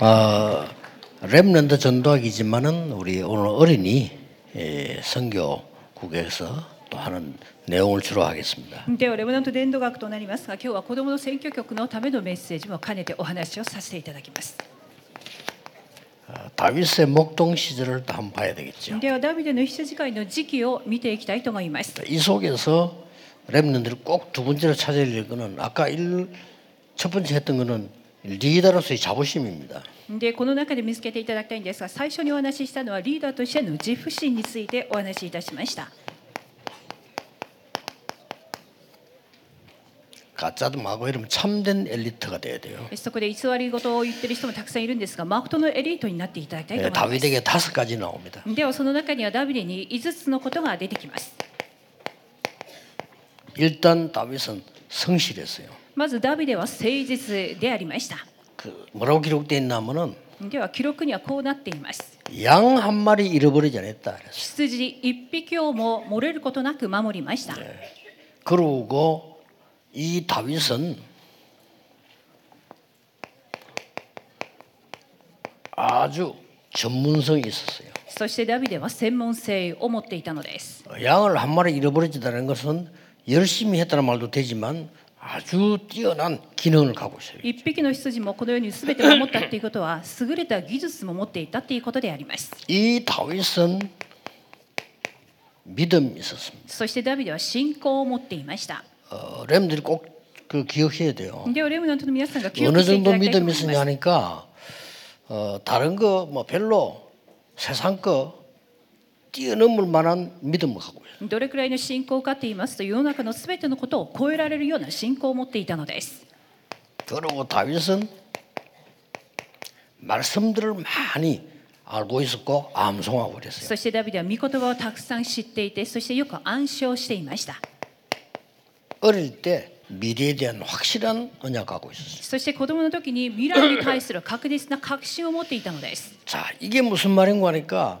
어, 랩런드 전도학이지만은 우리 오늘 어린이 예, 선교국에서 또 하는 내용을 주로 하겠습니다. ではレムナント伝道学となりますが今日は子どもの選挙局のためのメッセージも兼ねてお話をさせていただきます 어, 다윗의 목동 시절을 또 한번 봐야 되겠죠. ではダビデの羊飼いの時期を見ていきたいと思います 이 속에서 랩런들이 꼭 두 번째로 찾아야 될 거는 아까 일, 첫 번째 했던 거는 리더로서의 자부심입니다. でこの中で見つけていただきたいんですが最初にお話ししたのはリーダーとしての自負心についてお話しいたしました 가짜도 마고 이러면 참된 엘리트가 돼야 돼요. そこで偽り事を言ってる人もたくさんいるんですがマクトのエリートになっていただきたいと 예, 思います 다윗에게 다섯 가지 나옵니다. ではその中にはダビデに5つのことが出てきます 일단 다윗은 성실했어요. まずダビデは誠実でありました 그 뭐라고 기록되어 있냐면은 では記録にはこうなっています 양 한 마리 잃어버리지 않았다. 그랬어요. 羊1匹をも漏れることなく守りました、 그러고 이 다윗은 아주 전문성이 있었어요. そしてダビデは専門性を持っていたのです 양을 한 마리 잃어버리지다는 것은 열심히 했다는 말도 되지만 아주 뛰어난 기능을 갖고 있어요. 1匹の羊もこのように全て守ったということは優れた技術も持っていたということであります 이 다윗은 믿음이 있었습니다. そしてダビデは信仰を持っていました 어, 렘들이 꼭 그 기억해야 돼요. ではレムナントの皆さんが記 어느 憶していた 정도 だきたいと 믿음이 思い 있으냐 ます 하니까 어, 다른 거 뭐 별로 세상 거 뛰어넘을 만한 믿음을 갖고 있어요. どれくらいの信仰かと言いますと世の中の全てのことを超えられるような信仰を持っていたのです 그리고 다윗은 말씀들을 많이 알고 있었고 암송하고 그랬어요. そしてダビデは御言葉をたくさん知っていてそしてよく暗唱していました 어릴 때 미래에 대한 확실한 언약 갖고 있었어요. そして子供の時に未来に対する確実な確信を持っていたのです 자, 이게 무슨 말인가 하니까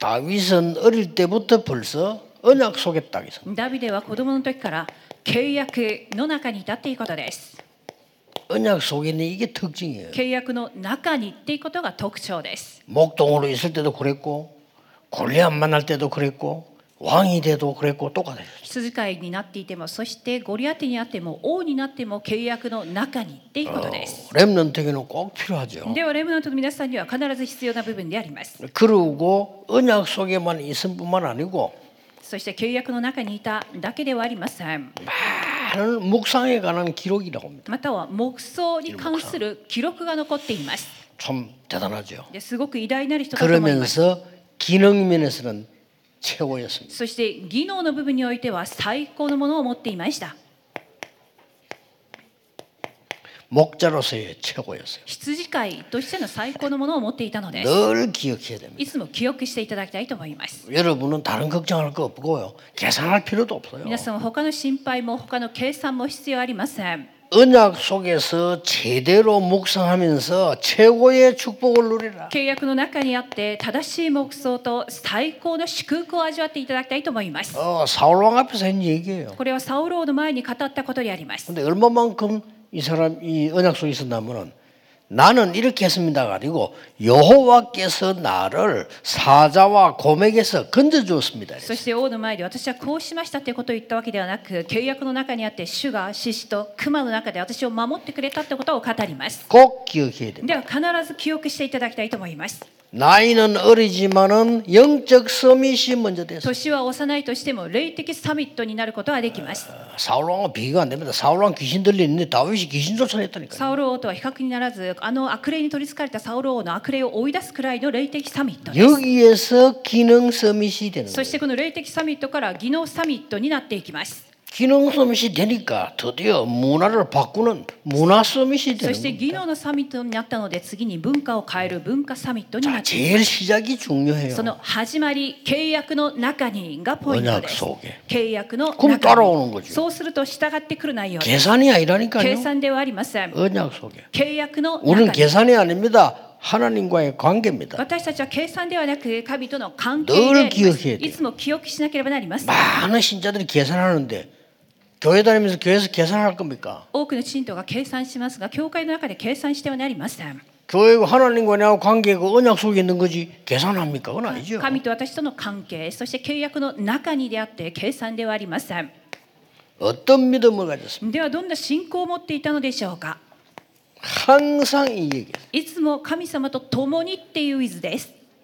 다윗은 어릴 때부터 벌써 언약 속에 딱 있어. ダビデは子供の時から契約の中にいたっていうことです 언약 속에 있는 이게 특징이에요. 契約の中にっていうことが特徴です 목동으로 있을 때도 그랬고 골리앗 만날 때도 그랬고 왕이 돼도 그랬고 똑같아요. 羊飼いになっていてもそしてゴリアテにあっても王になっても契約の中にっていうことです 렘넌트에게는 꼭 필요하죠. ではレムナントの皆さんには必ず必要な部分であります 그리고 언약 속에만 있을 뿐만 아니고 そして契約の中にいただけではありません 많은 묵상에 관한 기록이라고 합니다. または黙想に関する記録が残っています 참 대단하죠. ですごく偉大なる人だと思います 그러면서 기능 면에서는 최고였습니다. そして技能の部分においては最高のものを持っていました 목자로서의 최고였어요. 羊飼いとしての最高のものを持っていたのです 늘 기억해야 됩니다. いつも記憶していただきたいと思います 여러분은 다른 걱정할 거 없고요. 계산할 필요도 없어요. 皆さんは他の心配も他の計算も必要ありません 언약 속에서 제대로 묵상하면서 최고의 축복을 누리라. 契約の中にあって正しい黙想と最高の祝福を味わっていただきたいと思います 어, 사울왕 앞에서 한 얘기예요. これはサウローの前に語ったことであります 근데 얼마만큼 이 사람 이 언약 속에 있었냐면은 나는 이렇게 했습니다가 아니고 여호와께서 나를 사자와 곰에게서 건져 주었습니다. そして王の前で私はこうしましたということを言ったわけではなく契約の中にあって主が獅子と熊の中で私を守ってくれたってことを語ります 꼭 기억해야 됩니다. では必ず記憶していただきたいと思います 나이는 어리지만은 영적 서밋이 먼저 됐어요. 年は幼いとしても霊的サミットになることができます 사울왕은 비교가 안 됩니다. 사울왕 귀신 들리는데 다윗이 귀신 쫓아냈다니까요. サウル王とは比較にならずあの悪霊に取りつかれたサウル王の悪霊を追い出すくらいの霊的サミットです 여기에서 기능 서밋이 되는 そ 거예요. してこの霊的サミットから技能サミットになっていきます 기능 서밋이 되니까 드디어 문화를 바꾸는 문화 서밋이 そ 되는 して 겁니다. 技能のサミットになったので次に文化を変える文化サミットにな 자, っています 제일 시작이 중요해요. その始まり契約の中にがポイントです 언약속에 契約の 그럼 中 따라오는 に 거죠. そうすると従ってくる内容です 계산이 計 아니라니까요. 算ではありません 언약 속에. 契約の 우리는 中に 계산이 아닙니다. 하나님과의 관계입니다. 私たちは計算ではなく神との関係 늘 であります 기억해야 돼요. いつも記憶しなければなりません 많은 신자들이 계산하는데 교회 다니면서 교회에서 계산할 겁니까? 多くの信徒が計算しますが教会の中で計算してはなりません 교회가 하나님과 나하고 관계가 언약 속에 있는 거지 계산합니까? 그건 아니죠. 神と私との関係そして契約の中にであって計算ではありません 어떤 믿음을 가졌습니까? ではどんな信仰を持っていたのでしょうか 항상 이 얘기. いつも神様と共にっていうイズです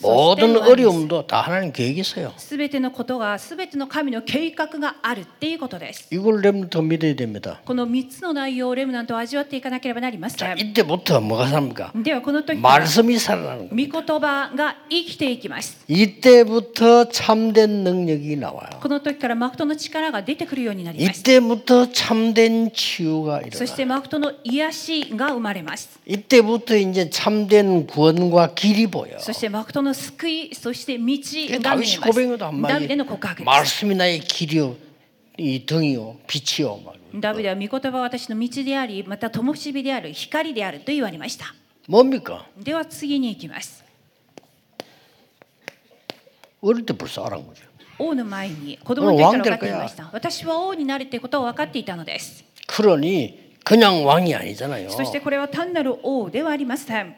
모든 어려움도 다 하나님 계획이 있어요. すべてのことがすべての神の計画があるっていうことです 이걸 렘부터 믿어야 됩니다. この3つの内容をレムナントは味わっていかなければなりませ 자, ん 이때부터 뭐가 삽니까? ではこの時から 말씀이 살아나는 거예요. 御言葉が生きていきます 이때부터 참된 능력이 나와요. この時からマクトの力が出てくるようになります 이때부터 참된 치유가 そして 일어나요. マクトの癒しが生まれます 이때부터 이제 참된 구원과 길이 보여. そしてマクト の救いそして道 이게 が見 다윗이 えます 고백도 ダビ 한마디. デの告白です 말씀이 나의 길이요, 이 등이요, 빛이요. 막. ダビデは御言葉は私の道でありまた灯火である光であると言われました 뭡니까? では次に行きます 어릴 때 벌써 알은 거죠. 王の前に子供の時から分かっていました私は王になるってことを分かっていたのです 그러니 그냥 왕이 아니잖아요. そしてこれは単なる王ではありません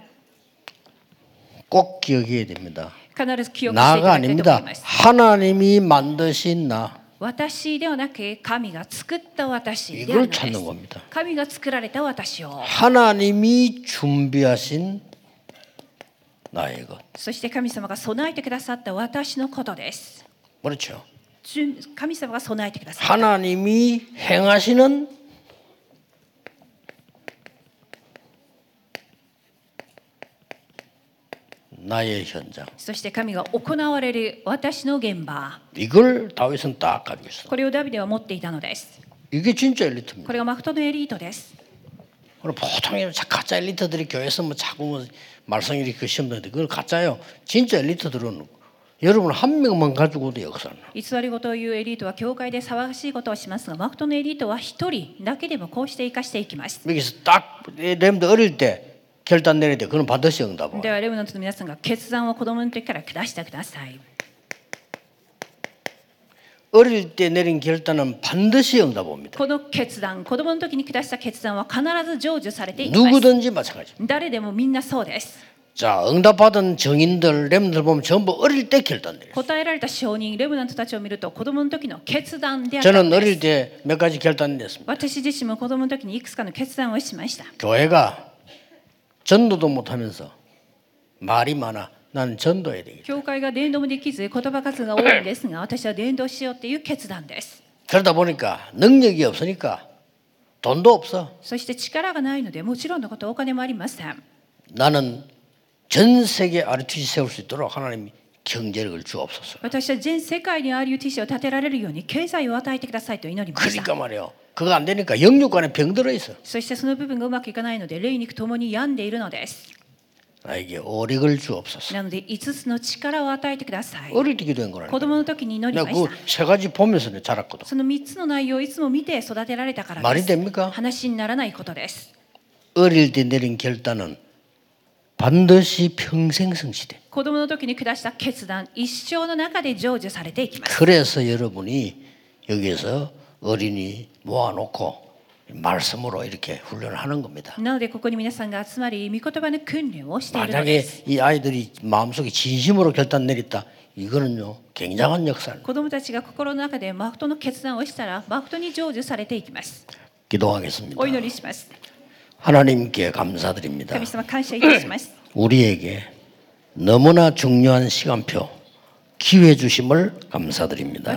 꼭 기억해야 됩니다. 必ず記憶していた 나가 だきたいと思 아닙니다. います 하나님이 만드신 나. 私ではなく神が作った私である 이걸 のです 찾는 겁니다. 神が作られた私を 하나님이 준비하신 나의 것. そして神様が備えてくださった私のことです 그렇죠. 順神様が備えてくださった 하나님이 행하시는 나의 현장. そして神が行われる私の現場 이걸 다윗은 딱 가지고 있어. これをダビデは持っていたのです 이게 진짜 엘리트입니다. これがマクトのエリートです 그럼 보통 이런 가짜 엘리트들이 교회에서 뭐 자꾸 뭐 말썽 이렇게 시험 드는데 그건 가짜요. 진짜 엘리트들은 여러분 한 명만 가지고도 역사는. 偽り事を言うエリートは教会で騒がしいことをしますがマクトのエリートは一人だけでもこうして生かしていきます 여기서 딱 렘도 어릴 때 결단 내릴 때 그건 반드시 응답. ではレムナントの皆さんが決断を子供の時から下してください 어릴 때 내린 결단은 반드시 응답 옵니다. この決断子供の時に下した決断は必ず成就されていきます 누구든지 마찬가지. 誰でもみんなそうです 자, 응답받은 정인들, 렘들 보면 전부 어릴 때 결단 내렸어요. 答えられた証人レムナントたちを見ると子供の時の決断であった 저는 んです 어릴 때 몇 가지 결단 냈습니다. 私自身も子供の時にいくつかの決断をしました 교회가 전도도 못하면서 말이 많아. 나는 전도해야 되겠다. 教会が伝道もできず言葉数が多いんですが私は伝道しようっていう決断です 그러다 보니까 능력이 없으니까 돈도 없어. そして力がないのでもちろんのことお金もありません 나는 전 세계 RTC 세울 수 있도록 하나님이 경제력을 주옵소서. 私は全世界に RUTC を建てられるように経済を与えてくださいと祈りました 그러니까 말이에요. 그거 안 되니까 영육간에 병 들어 있어. そしてその部分がうまくいかないので霊肉ともに病んでいるのです 나에게 오력을 주옵소서. なので5つの力を与えてください 어릴 때 기도한 거라니까. 子供の時に祈り 내가 ました 그 세 가지 보면서 내가 자랐거든. その3つの内容をいつも見て育てられたからで 말이 す 됩니까? 話にならないことです 어릴 때 내린 결단은 반드시 평생 성취돼. 子供の時に下した決断一生の中で成就されていきます 그래서 여러분이 여기에서 어린이 모아놓고 말씀으로 이렇게 훈련을 하는 겁니다. なのでここに皆さんが集まり御言葉の訓練をしているのです 만약에 이 아이들이 마음속에 진심으로 결단 내렸다. 이거는요 굉장한 역사입니다. 子供たちが心の中でマフトの決断をしたらマフトに成就されていきます 기도하겠습니다. お祈りします 하나님께 감사드립니다. 神様感謝いたします 우리에게 너무나 중요한 시간표, 기회 주심을 감사드립니다.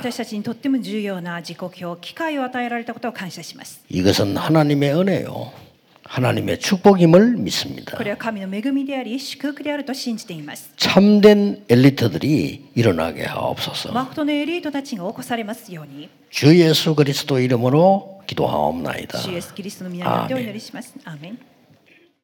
이것은 하나님의 은혜요. 하나님의 축복임을 믿습니다. 참된 엘리트들이 일어나게 하옵소서. 주 예수 그리스도 이름으로 기도하옵나이다. 아멘.